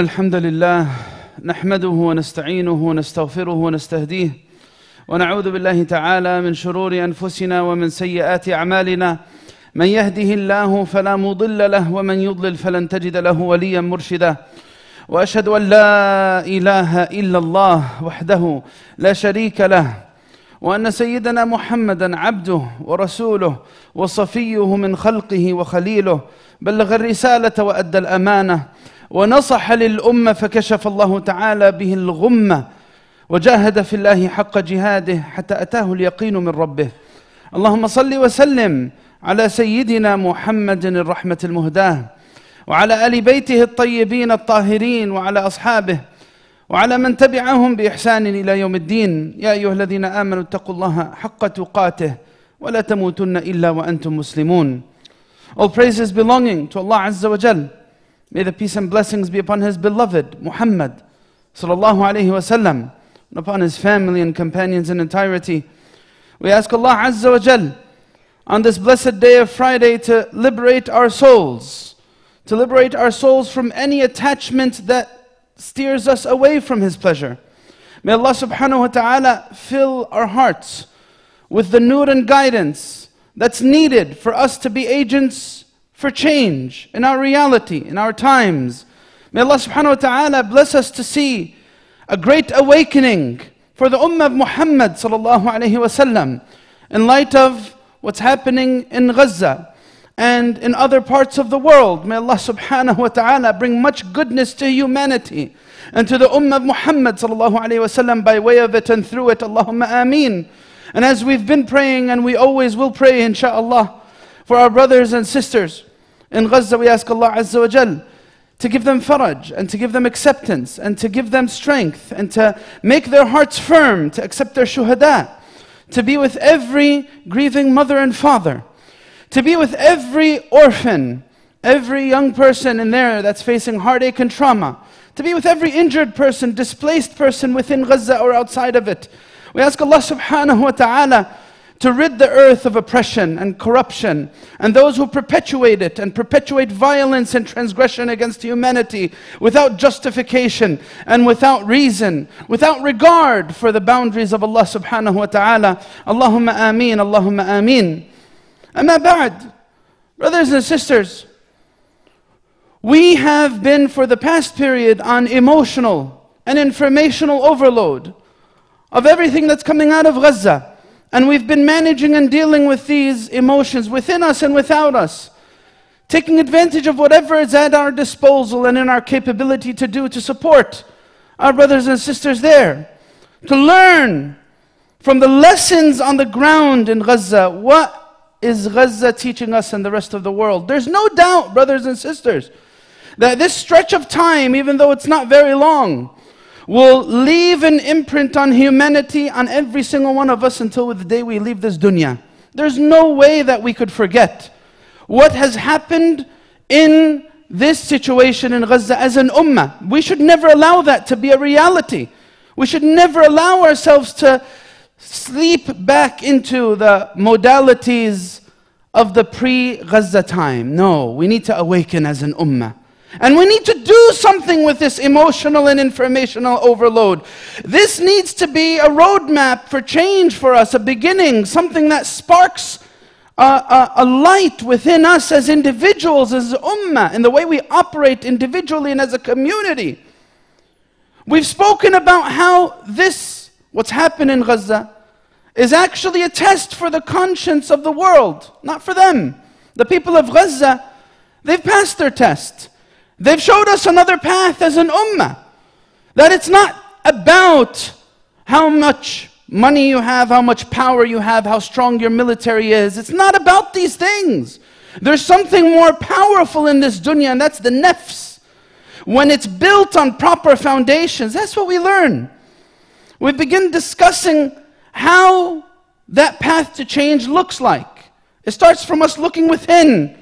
الحمد لله نحمده ونستعينه ونستغفره ونستهديه ونعوذ بالله تعالى من شرور أنفسنا ومن سيئات أعمالنا. من يهده الله فلا مضل له ومن يضلل فلن تجد له وليا مرشدا. وأشهد أن لا إله إلا الله وحده لا شريك له. وأن سيدنا محمدا عبده ورسوله وصفيه من خلقه وخليله. بلغ الرسالة وأدى الأمانة. ونصح للأمة فكشف الله تعالى به الغمة وجاهد في الله حق جهاده حتى أتاه اليقين من ربه. اللهم صل وسلم على سيدنا محمد الرحمة المهداة وعلى آل بيته الطيبين الطاهرين وعلى أصحابه وعلى من تبعهم بإحسان إلى يوم الدين. يا أيها الذين آمنوا اتقوا الله حق تقاته ولا تموتن إلا وأنتم مسلمون. All praises belonging to Allah Azza wa Jal. May the peace and blessings be upon His beloved Muhammad sallallahu alayhi wasallam and upon his family and companions in entirety. We ask Allah Azza wa Jal on this blessed day of Friday to liberate our souls, to liberate our souls from any attachment that steers us away from His pleasure. May Allah subhanahu wa ta'ala fill our hearts with the nur and guidance that's needed for us to be agents for change in our reality, in our times. May Allah subhanahu wa ta'ala bless us to see a great awakening for the Ummah of Muhammad sallallahu alayhi wasallam in light of what's happening in Gaza. and in other parts of the world. May Allah subhanahu wa ta'ala bring much goodness to humanity and to the ummah of Muhammad sallallahu alayhi wasallam by way of it and through it. Allahumma ameen. And as we've been praying and we always will pray inshaAllah for our brothers and sisters in Gaza, we ask Allah Azza wa Jal to give them faraj and to give them acceptance and to give them strength and to make their hearts firm to accept their shuhada, to be with every grieving mother and father, to be with every orphan, every young person in there that's facing heartache and trauma, to be with every injured person, displaced person within Gaza or outside of it. We ask Allah subhanahu wa ta'ala to rid the earth of oppression and corruption and those who perpetuate it and perpetuate violence and transgression against humanity without justification and without reason, without regard for the boundaries of Allah subhanahu wa ta'ala. Allahumma ameen, Allahumma ameen. Amma ba'd, brothers and sisters, we have been for the past period on emotional and informational overload of everything that's coming out of Gaza. And we've been managing and dealing with these emotions within us and without us, taking advantage of whatever is at our disposal and in our capability to do to support our brothers and sisters there, to learn from the lessons on the ground in Gaza. What is Gaza teaching us and the rest of the world? There's no doubt, brothers and sisters, that this stretch of time, even though it's not very long, will leave an imprint on humanity, on every single one of us until the day we leave this dunya. There's no way that we could forget what has happened in this situation in Gaza as an ummah. We should never allow that to be a reality. We should never allow ourselves to sleep back into the modalities of the pre Gaza time. No, we need to awaken as an ummah. And we need to do something with this emotional and informational overload. This needs to be a roadmap for change for us, a beginning, something that sparks a, a, a light within us as individuals, as ummah, in the way we operate individually and as a community. We've spoken about how this, what's happened in Gaza, is actually a test for the conscience of the world, not for them. The people of Gaza, they've passed their test. They've showed us another path as an ummah. That it's not about how much money you have, how much power you have, how strong your military is. It's not about these things. There's something more powerful in this dunya, and that's the nafs. When it's built on proper foundations, that's what we learn. We begin discussing how that path to change looks like. It starts from us looking within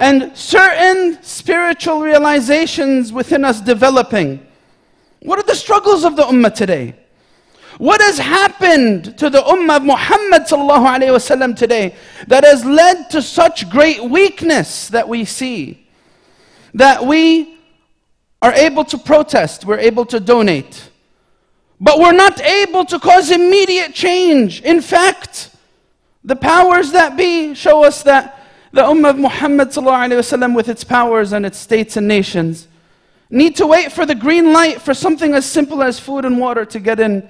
and certain spiritual realizations within us developing. What are the struggles of the ummah today? What has happened to the ummah of Muhammad wasallam today that has led to such great weakness that we see? That we are able to protest, we're able to donate, but we're not able to cause immediate change. In fact, the powers that be show us that the Ummah of Muhammad وسلم, with its powers and its states and nations need to wait for the green light for something as simple as food and water to get in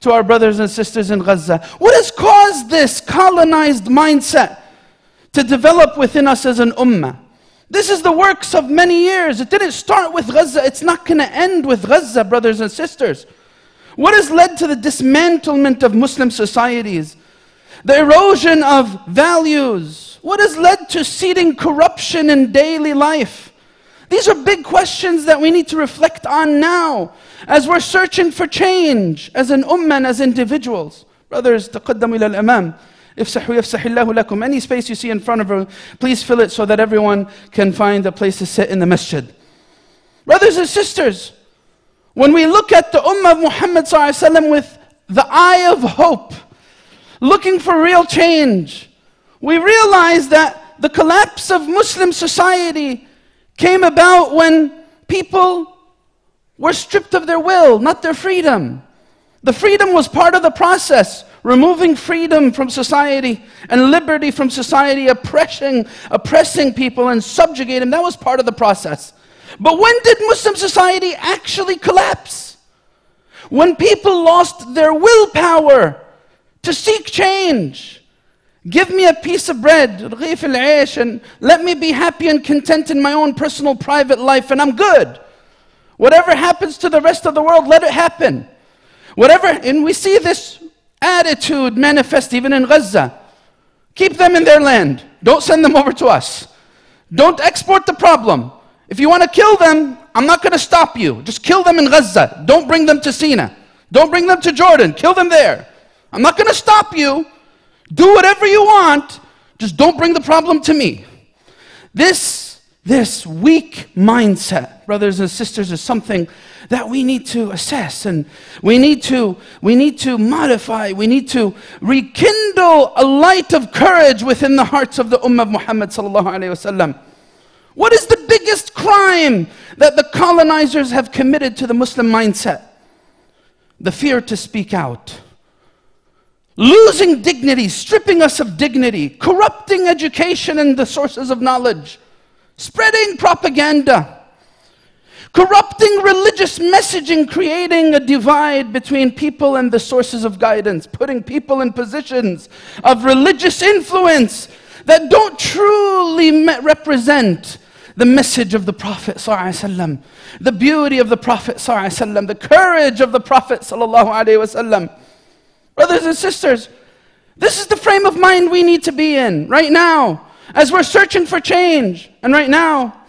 to our brothers and sisters in Gaza. What has caused this colonized mindset to develop within us as an ummah? This is the works of many years. It didn't start with Gaza. It's not going to end with Gaza, brothers and sisters. What has led to the dismantlement of Muslim societies? The erosion of values, what has led to seeding corruption in daily life? These are big questions that we need to reflect on now as we're searching for change as an ummah as individuals. Brothers, تقدموا إلى الأمام. افسحوا يفسح الله لكم. Any space you see in front of you, please fill it so that everyone can find a place to sit in the masjid. Brothers and sisters, when we look at the ummah of Muhammad with the eye of hope, looking for real change, we realize that the collapse of Muslim society came about when people were stripped of their will, not their freedom. The freedom was part of the process, removing freedom from society and liberty from society, oppressing, oppressing people and subjugating them. That was part of the process. But when did Muslim society actually collapse? When people lost their willpower to seek change Give me a piece of bread, رغيف العيش, and let me be happy and content in my own personal private life, and I'm good. Whatever happens to the rest of the world, let it happen. Whatever, and we see this attitude manifest even in Gaza. Keep them in their land. Don't send them over to us. Don't export the problem. If you want to kill them, I'm not going to stop you. Just kill them in Gaza. Don't bring them to Sina. Don't bring them to Jordan. Kill them there. I'm not going to stop you. Do whatever you want. Just don't bring the problem to me. This, this weak mindset, brothers and sisters, is something that we need to assess and we need to, we need to modify. We need to rekindle a light of courage within the hearts of the Ummah of Muhammad. What is the biggest crime that the colonizers have committed to the Muslim mindset? The fear to speak out losing dignity, stripping us of dignity, corrupting education and the sources of knowledge, spreading propaganda, corrupting religious messaging, creating a divide between people and the sources of guidance, putting people in positions of religious influence that don't truly me- represent the message of the Prophet ﷺ, the beauty of the Prophet ﷺ, the courage of the Prophet ﷺ. Brothers and sisters, this is the frame of mind we need to be in right now as we're searching for change. And right now,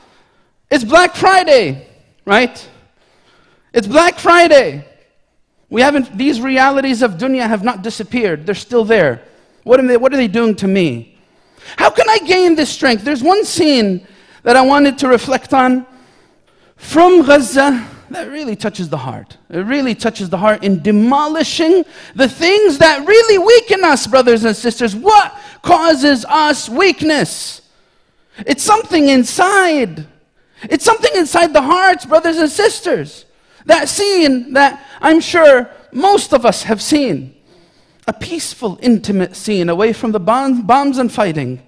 it's Black Friday, right? It's Black Friday. We haven't, these realities of dunya have not disappeared. They're still there. What are they, what are they doing to me? How can I gain this strength? There's one scene that I wanted to reflect on from Gaza that really touches the heart. It really touches the heart in demolishing the things that really weaken us, brothers and sisters. What causes us weakness? It's something inside. It's something inside the hearts, brothers and sisters. That scene that I'm sure most of us have seen. A peaceful, intimate scene away from the bombs and fighting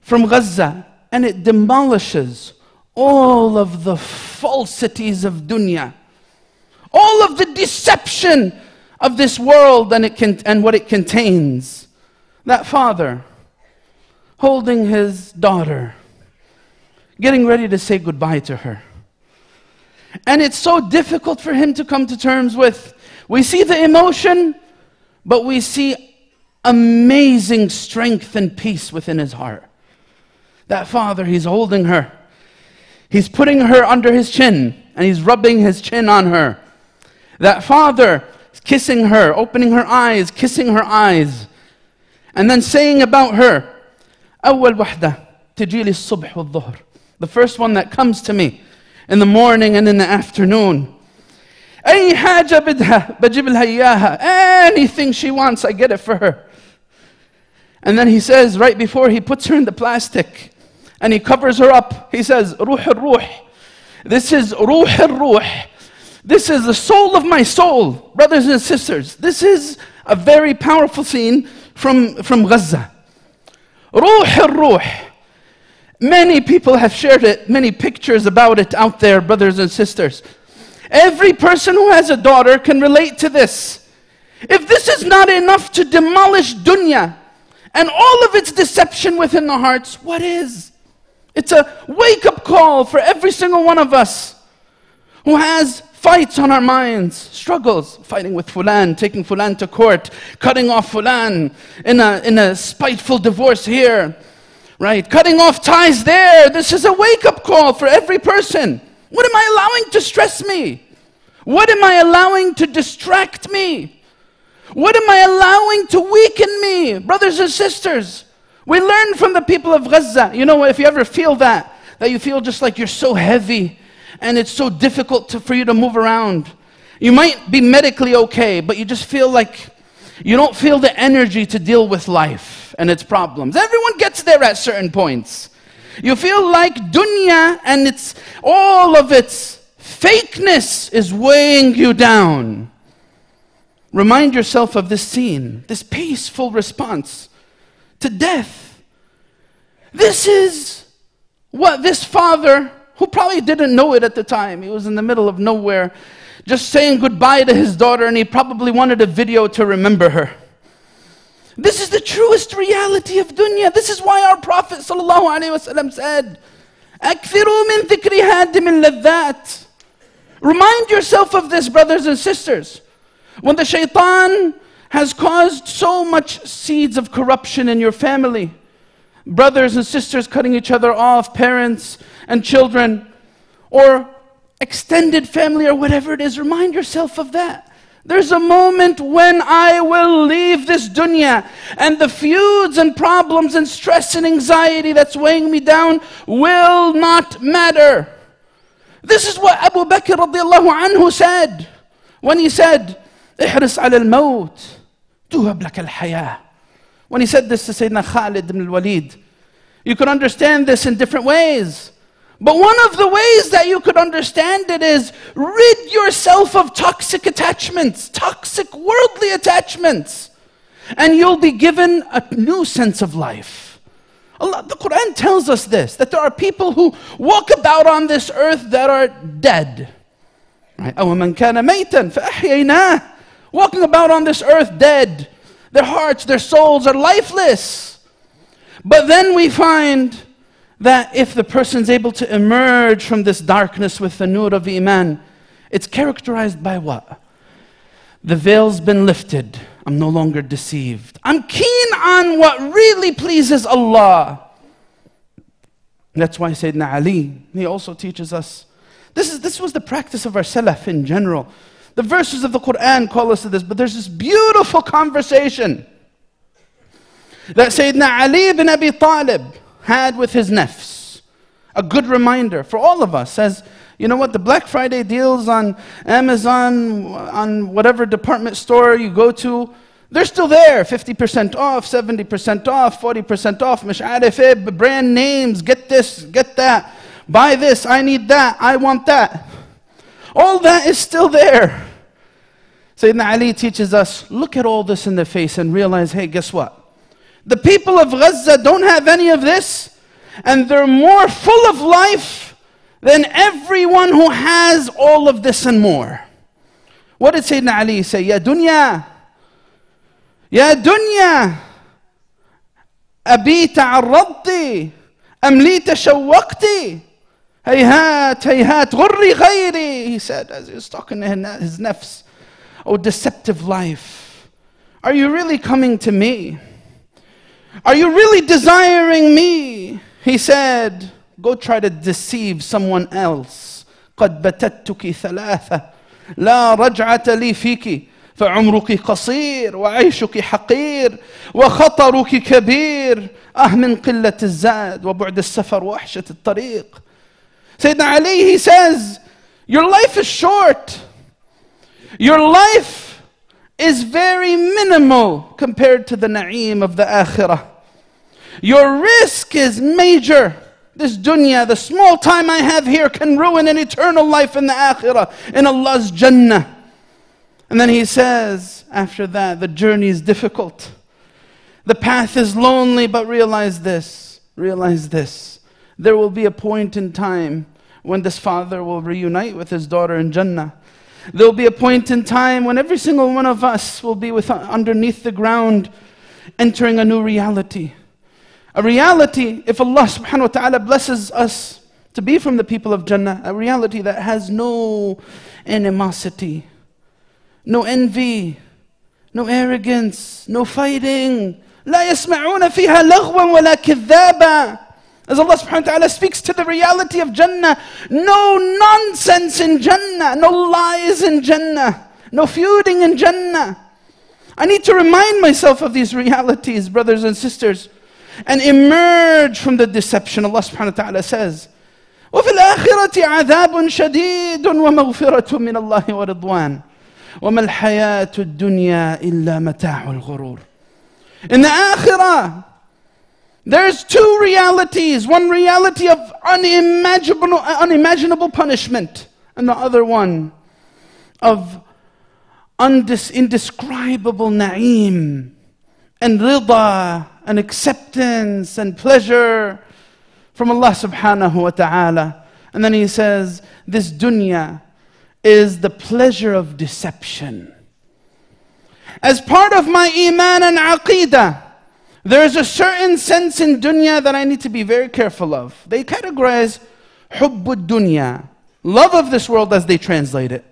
from Gaza. And it demolishes all of the falsities of dunya, all of the deception of this world and, it can, and what it contains. That father holding his daughter, getting ready to say goodbye to her. And it's so difficult for him to come to terms with. We see the emotion, but we see amazing strength and peace within his heart. That father, he's holding her. He's putting her under his chin and he's rubbing his chin on her. That father is kissing her, opening her eyes, kissing her eyes, and then saying about her, أول وحدة تجي لي الصبح والظهر. The first one that comes to me in the morning and in the afternoon. أي حاجة بدها بجيب لها إياها. Anything she wants, I get it for her. And then he says, right before he puts her in the plastic, and he covers her up. He says, Ruh al-Ruh. This is Ruh al-Ruh. This is the soul of my soul. Brothers and sisters, this is a very powerful scene from, from Gaza. Ruh al-Ruh. Many people have shared it, many pictures about it out there, brothers and sisters. Every person who has a daughter can relate to this. If this is not enough to demolish dunya and all of its deception within the hearts, what is? It's a wake up call for every single one of us who has fights on our minds, struggles, fighting with Fulan, taking Fulan to court, cutting off Fulan in a, in a spiteful divorce here, right? Cutting off ties there. This is a wake up call for every person. What am I allowing to stress me? What am I allowing to distract me? What am I allowing to weaken me? Brothers and sisters, we learn from the people of Gaza. You know, if you ever feel that, that you feel just like you're so heavy and it's so difficult to, for you to move around. You might be medically okay, but you just feel like you don't feel the energy to deal with life and its problems. Everyone gets there at certain points. You feel like dunya and it's all of its fakeness is weighing you down. Remind yourself of this scene, this peaceful response to death. This is what this father, who probably didn't know it at the time, he was in the middle of nowhere, just saying goodbye to his daughter, and he probably wanted a video to remember her. This is the truest reality of dunya. This is why our Prophet ﷺ said, أكثروا من ذكر هادم اللذات. Remind yourself of this, brothers and sisters. When the shaitan has caused so much seeds of corruption in your family, brothers and sisters cutting each other off, parents and children, or extended family, or whatever it is, remind yourself of that. There's a moment when I will leave this dunya and the feuds and problems and stress and anxiety that's weighing me down will not matter. This is what Abu Bakr radiallahu anhu said when he said, احرص على الموت تهب لك الحياة. When he said this to Sayyidina Khalid ibn al-Walid, you could understand this in different ways. But one of the ways that you could understand it is rid yourself of toxic attachments, toxic worldly attachments, and you'll be given a new sense of life. Allah, the Quran tells us this that there are people who walk about on this earth that are dead. Right? walking about on this earth dead. Their hearts, their souls are lifeless. But then we find that if the person's able to emerge from this darkness with the nur of Iman, it's characterized by what? The veil's been lifted. I'm no longer deceived. I'm keen on what really pleases Allah. That's why Sayyidina Ali, he also teaches us. This, is, this was the practice of our Salaf in general. The verses of the Quran call us to this, but there's this beautiful conversation that Sayyidina Ali ibn Abi Talib, had with his nafs. A good reminder for all of us says, you know what, the Black Friday deals on Amazon, on whatever department store you go to, they're still there 50% off, 70% off, 40% off, مش eh, brand names, get this, get that, buy this, I need that, I want that. All that is still there. Sayyidina Ali teaches us look at all this in the face and realize hey, guess what? The people of Gaza don't have any of this, and they're more full of life than everyone who has all of this and more. What did Sayyidina Ali say? Ya dunya, ya dunya, أبي تعرضت أم لي تشوقت هيهات هيهات غري غيري He said as he was talking to his nafs, Oh deceptive life, are you really coming to me? Are you really desiring me? He said, Go try to deceive someone else. قد بتتك ثلاثة لا رجعة لي فيك فعمرك قصير وعيشك حقير وخطرك كبير أه من قلة الزاد وبعد السفر وحشة الطريق Sayyidina Ali, he says, Your life is short. Your life is very minimal compared to the na'im of the akhirah. Your risk is major. This dunya, the small time I have here, can ruin an eternal life in the akhirah, in Allah's Jannah. And then he says, after that, the journey is difficult. The path is lonely, but realize this, realize this. There will be a point in time when this father will reunite with his daughter in Jannah. There will be a point in time when every single one of us will be with, underneath the ground, entering a new reality. A reality, if Allah subhanahu wa ta'ala blesses us to be from the people of Jannah, a reality that has no animosity, no envy, no arrogance, no fighting. لا يسمعون فيها لغوا ولا كذابا as Allah subhanahu wa ta'ala speaks to the reality of Jannah, no nonsense in Jannah, no lies in Jannah, no feuding in Jannah. I need to remind myself of these realities, brothers and sisters, and emerge from the deception. Allah subhanahu wa ta'ala says, وفي الآخرة عذاب شديد ومغفرة من الله ورضوان وما الحياة الدنيا إلا متاع الغرور In the Akhirah, there's two realities one reality of unimaginable, uh, unimaginable punishment, and the other one of undis, indescribable na'im and rida and acceptance and pleasure from Allah subhanahu wa ta'ala. And then he says, This dunya is the pleasure of deception. As part of my iman and aqidah, there is a certain sense in dunya that I need to be very careful of. They categorize hubbud dunya, love of this world as they translate it,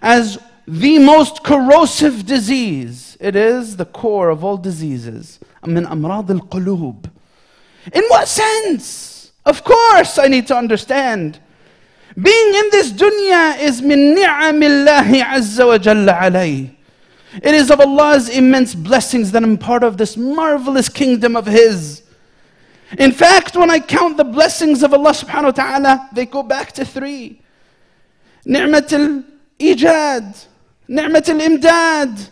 as the most corrosive disease. It is the core of all diseases. من أمراض القلوب. In what sense? Of course, I need to understand. Being in this dunya is min ni'amillahi azza wa jalla alayh. It is of Allah's immense blessings that I'm part of this marvelous kingdom of His. In fact, when I count the blessings of Allah subhanahu wa ta'ala, they go back to three. Ni'mat al-ijad, ni'mat al-imdad,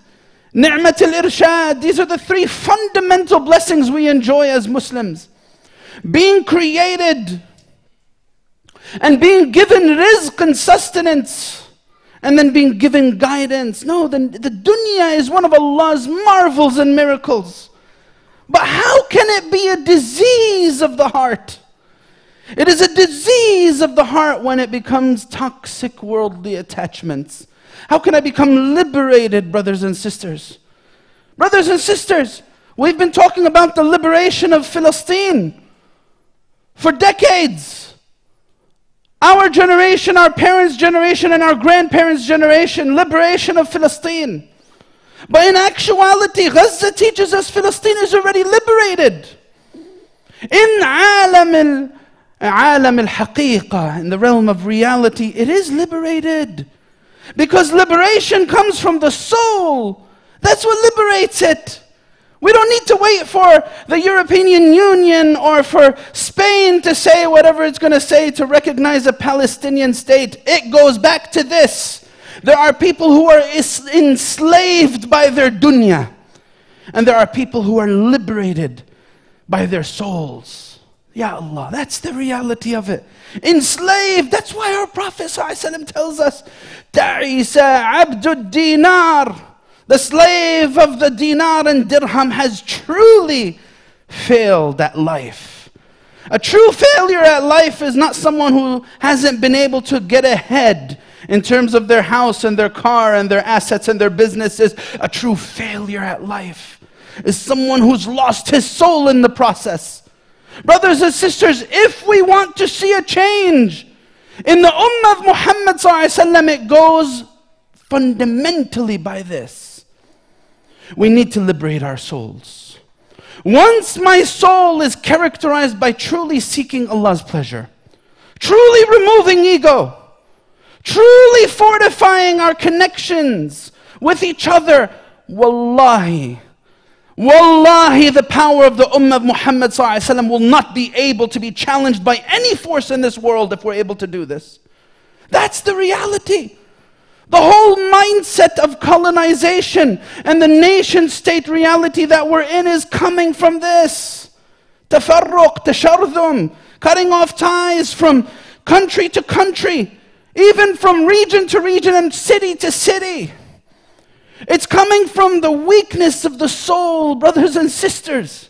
ni'mat al-irshad. These are the three fundamental blessings we enjoy as Muslims. Being created and being given rizq and sustenance and then being given guidance. No, the, the dunya is one of Allah's marvels and miracles. But how can it be a disease of the heart? It is a disease of the heart when it becomes toxic worldly attachments. How can I become liberated, brothers and sisters? Brothers and sisters, we've been talking about the liberation of Filastin for decades. Our generation, our parents' generation, and our grandparents' generation, liberation of Filastin. But in actuality, Gaza teaches us Filastin is already liberated. In alam al in the realm of reality, it is liberated. Because liberation comes from the soul. That's what liberates it. We don't need to wait for the European Union or for Spain to say whatever it's going to say to recognize a Palestinian state. It goes back to this. There are people who are enslaved by their dunya, and there are people who are liberated by their souls. Ya Allah, that's the reality of it. Enslaved, that's why our Prophet tells us, Ta'isa abdud dinar. The slave of the dinar and dirham has truly failed at life. A true failure at life is not someone who hasn't been able to get ahead in terms of their house and their car and their assets and their businesses. A true failure at life is someone who's lost his soul in the process. Brothers and sisters, if we want to see a change in the Ummah of Muhammad, it goes fundamentally by this. We need to liberate our souls. Once my soul is characterized by truly seeking Allah's pleasure, truly removing ego, truly fortifying our connections with each other, wallahi, wallahi, the power of the Ummah of Muhammad will not be able to be challenged by any force in this world if we're able to do this. That's the reality. The whole mindset of colonization and the nation state reality that we're in is coming from this. Tafarruq, tashardum, cutting off ties from country to country, even from region to region and city to city. It's coming from the weakness of the soul, brothers and sisters.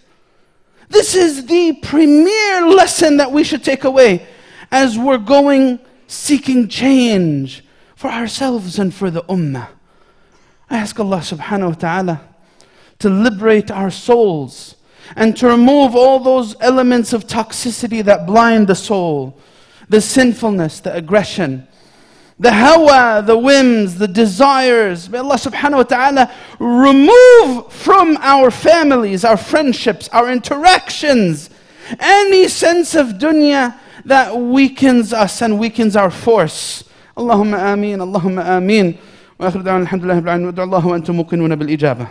This is the premier lesson that we should take away as we're going seeking change for ourselves and for the ummah. I ask Allah subhanahu wa ta'ala to liberate our souls and to remove all those elements of toxicity that blind the soul, the sinfulness, the aggression, the hawa, the whims, the desires. May Allah subhanahu wa ta'ala remove from our families, our friendships, our interactions, any sense of dunya that weakens us and weakens our force. اللهم آمين اللهم آمين. وآخر دعوانا الحمد لله رب العالمين. وادعوا الله وأنتم موقنون بالإجابة.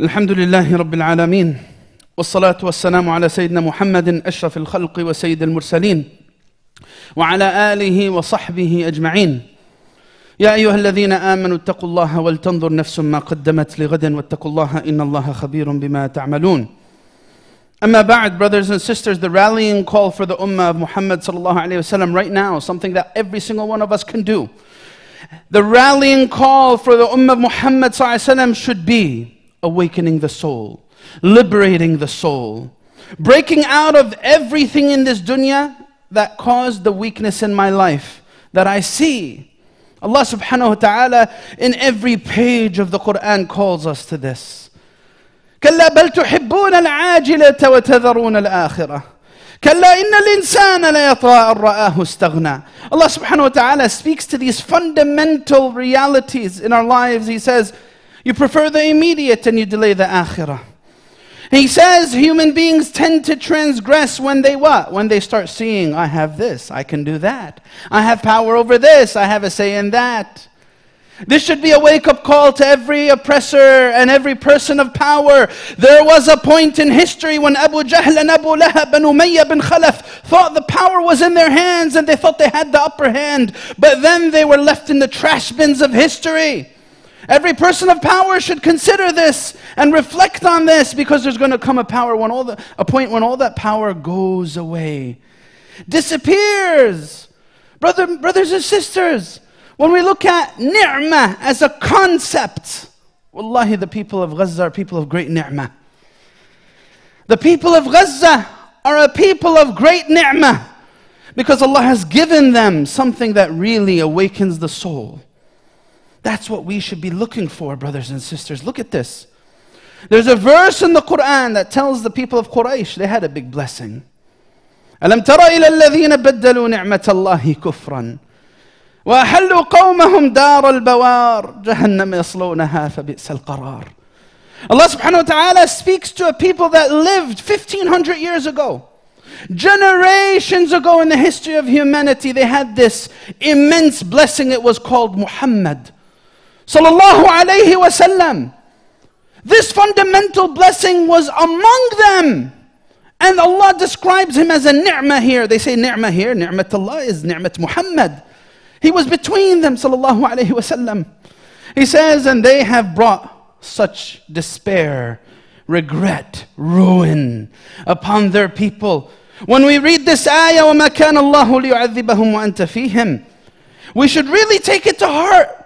الحمد لله رب العالمين. والصلاة والسلام على سيدنا محمد أشرف الخلق وسيد المرسلين وعلى آله وصحبه أجمعين. يا أيها الذين آمنوا اتقوا الله ولتنظر نفس ما قدمت لغد واتقوا الله إن الله خبير بما تعملون أما بعد brothers and sisters the rallying call for the ummah of Muhammad sallallahu alayhi wasallam right now something that every single one of us can do the rallying call for the ummah of Muhammad sallallahu alayhi wasallam should be awakening the soul liberating the soul breaking out of everything in this dunya that caused the weakness in my life that I see. Allah subhanahu wa ta'ala in every page of the Quran calls us to this. كلا بل تحبون العاجلة وتذرون الآخرة كلا إن الإنسان ليطغى أن رآه استغنى Allah subhanahu wa ta'ala speaks to these fundamental realities in our lives. He says, you prefer the immediate and you delay the akhirah. He says human beings tend to transgress when they what? When they start seeing, I have this, I can do that. I have power over this, I have a say in that. This should be a wake up call to every oppressor and every person of power. There was a point in history when Abu Jahl and Abu Lahab and Umayyah bin Khalaf thought the power was in their hands and they thought they had the upper hand. But then they were left in the trash bins of history. Every person of power should consider this and reflect on this because there's going to come a power when all the, a point when all that power goes away, disappears. Brother, brothers and sisters, when we look at ni'mah as a concept, wallahi, the people of Gaza are people of great ni'mah. The people of Gaza are a people of great ni'mah because Allah has given them something that really awakens the soul. That's what we should be looking for, brothers and sisters. Look at this. There's a verse in the Quran that tells the people of Quraysh they had a big blessing. ألم تر إلى الذين بدلوا نعمة الله كفرا وأحلوا قومهم دار البوار جهنم يصلونها فبئس القرار Allah subhanahu wa ta'ala speaks to a people that lived 1500 years ago. Generations ago in the history of humanity, they had this immense blessing. It was called Muhammad. Sallallahu alayhi wasallam. This fundamental blessing was among them. And Allah describes him as a ni'mah here. They say ni'mah here. Ni'matullah is ni'mat Muhammad. He was between them, sallallahu alayhi wasallam. He says, and they have brought such despair, regret, ruin upon their people. When we read this ayah, وَمَا كَانَ اللَّهُ لِيُعَذِّبَهُمْ وَأَنْتَ فِيهِمْ We should really take it to heart.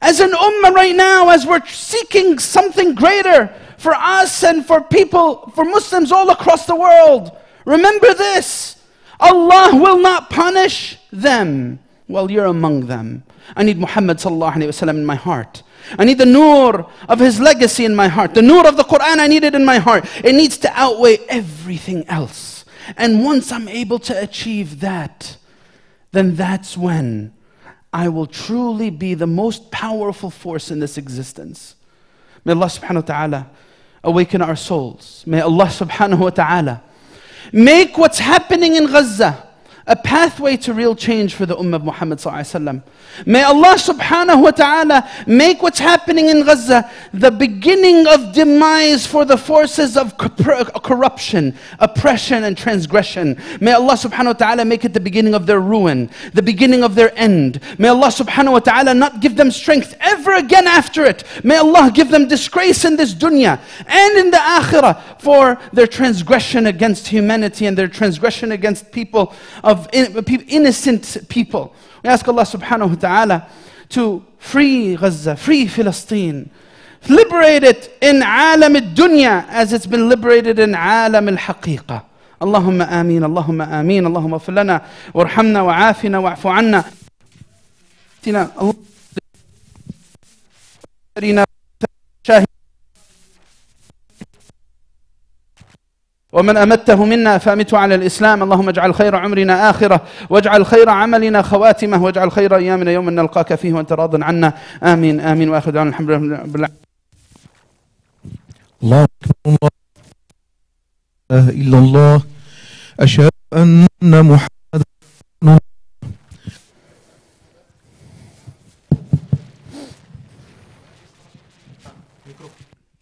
As an ummah right now, as we're seeking something greater for us and for people, for Muslims all across the world, remember this. Allah will not punish them while you're among them. I need Muhammad wasallam in my heart. I need the nur of his legacy in my heart. The nur of the Quran, I need it in my heart. It needs to outweigh everything else. And once I'm able to achieve that, then that's when I will truly be the most powerful force in this existence. May Allah subhanahu wa ta'ala awaken our souls. May Allah subhanahu wa ta'ala make what's happening in Gaza a pathway to real change for the Ummah of Muhammad sallallahu May Allah subhanahu wa ta'ala make what's happening in Gaza the beginning of demise for the forces of corruption, oppression and transgression. May Allah subhanahu wa ta'ala make it the beginning of their ruin, the beginning of their end. May Allah subhanahu wa ta'ala not give them strength ever again after it. May Allah give them disgrace in this dunya and in the akhirah for their transgression against humanity and their transgression against people of innocent people. We ask Allah subhanahu wa ta'ala to free Gaza, free Palestine, liberate it in alam al-dunya as it's been liberated in alam al-haqiqa. اللهم آمين اللهم آمين اللهم اغفر لنا وارحمنا وعافنا واعف عنا شاهد ومن أمته منا فامته على الإسلام. اللهم اجعل خير عمرنا آخرة واجعل خير عملنا خواتمة واجعل خير أيامنا يوم نلقاك فيه وأنت راض عنا. آمين آمين. وآخر دعوانا الحمد لله بالله الله اكبر الله إلا الله. أشهد أن محمدا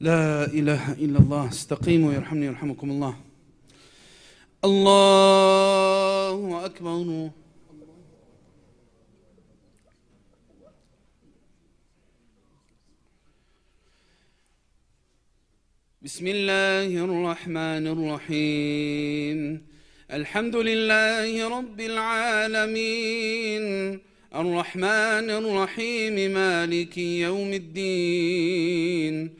لا إله إلا الله. استقيموا يرحمني يرحمكم الله. الله أكبر. بسم الله الرحمن الرحيم. الحمد لله رب العالمين. الرحمن الرحيم مالك يوم الدين.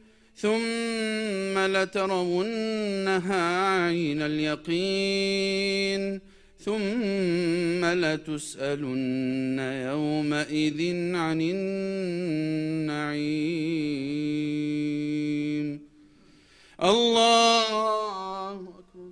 ثم لترونها عين اليقين ثم لتسألن يومئذ عن النعيم. الله أكبر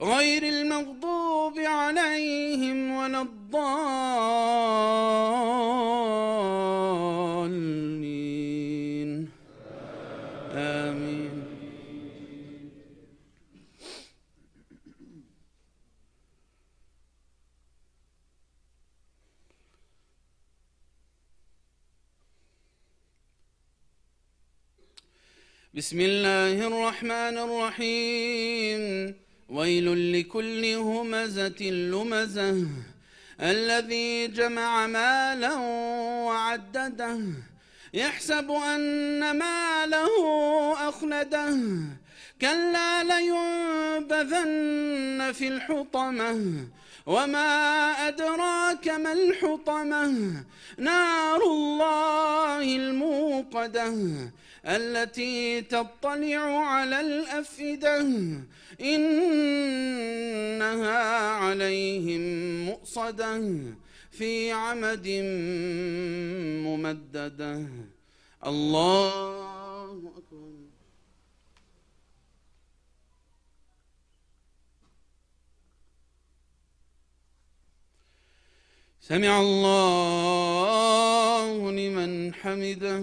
غير المغضوب عليهم ولا الضالين. آمين. بسم الله الرحمن الرحيم. ويل لكل همزة لمزة. الذي جمع مالا وعدده يحسب أن ماله أخلده. كلا لينبذن في الحطمة. وما أدراك ما الحطمة. نار الله الموقدة. التي تطلع على الأفئدة. إنها عليهم مؤصدة في عمد ممددة. الله أكبر. سمع الله لمن حمده.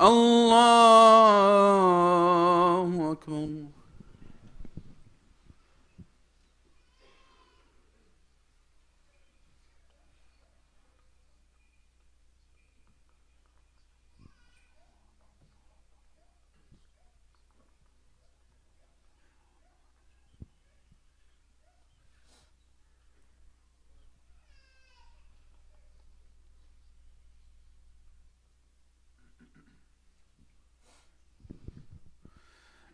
الله أكبر.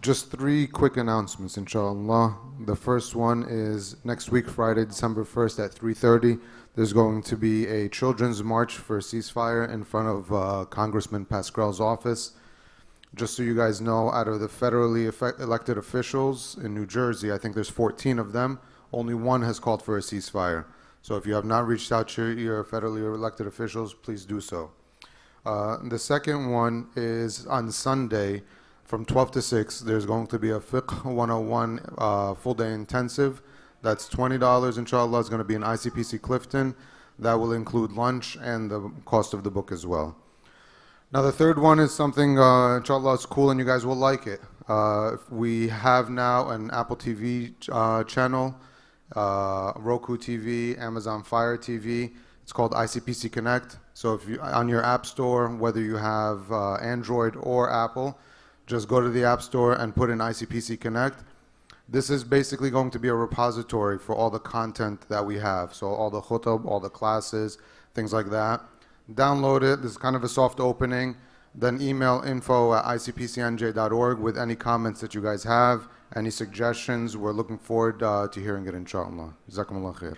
Just three quick announcements, inshallah. The first one is next week, Friday, December 1st at 3.30, there's going to be a children's march for ceasefire in front of uh, Congressman Pascrell's office. Just so you guys know, out of the federally effect- elected officials in New Jersey, I think there's 14 of them, only one has called for a ceasefire. So if you have not reached out to your federally elected officials, please do so. Uh, the second one is on Sunday from 12 to 6. There's going to be a Fiqh 101 uh, full day intensive. That's $20, inshallah. It's going to be in ICPC Clifton. That will include lunch and the cost of the book as well. Now, the third one is something, uh, inshallah, it's cool and you guys will like it. Uh, we have now an Apple TV uh, channel, uh, Roku TV, Amazon Fire TV. It's called ICPC Connect. So if you on your app store, whether you have uh, Android or Apple, just go to the app store and put in ICPC Connect. This is basically going to be a repository for all the content that we have. So all the khutab, all the classes, things like that. Download it. This is kind of a soft opening. Then email info at icpcnj.org with any comments that you guys have, any suggestions. We're looking forward uh, to hearing it, inshallah. Jazakumullah khair.